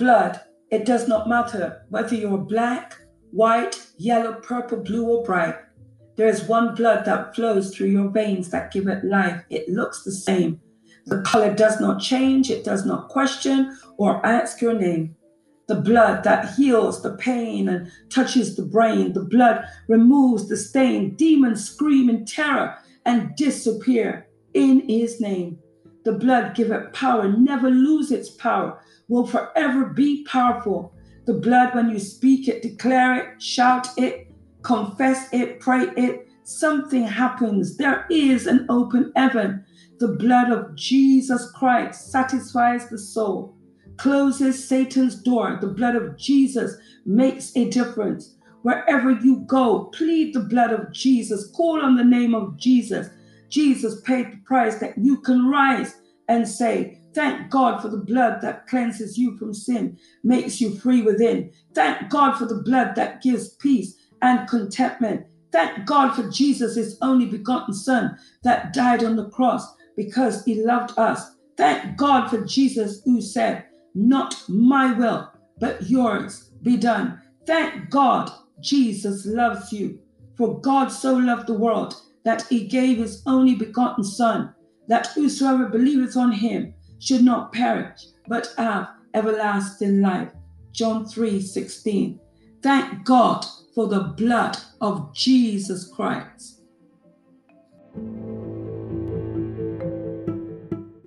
blood, it does not matter whether you're black, white, yellow, purple, blue, or bright. There is one blood that flows through your veins that give it life. It looks the same. The color does not change, it does not question or ask your name. The blood that heals the pain and touches the brain. The blood removes the stain. Demons scream in terror and disappear in his name. The blood give it power, never lose its power, will forever be powerful. The blood, when you speak it, declare it, shout it, confess it, pray it, something happens. There is an open heaven. The blood of Jesus Christ satisfies the soul, closes Satan's door. The blood of Jesus makes a difference. Wherever you go, plead the blood of Jesus, call on the name of Jesus. Jesus paid the price that you can rise and say, Thank God for the blood that cleanses you from sin, makes you free within. Thank God for the blood that gives peace and contentment. Thank God for Jesus, his only begotten Son, that died on the cross because he loved us. Thank God for Jesus, who said, Not my will, but yours be done. Thank God Jesus loves you. For God so loved the world that he gave his only begotten Son, that whosoever believeth on him should not perish, but have everlasting life. John 3 16. Thank God for the blood of Jesus Christ.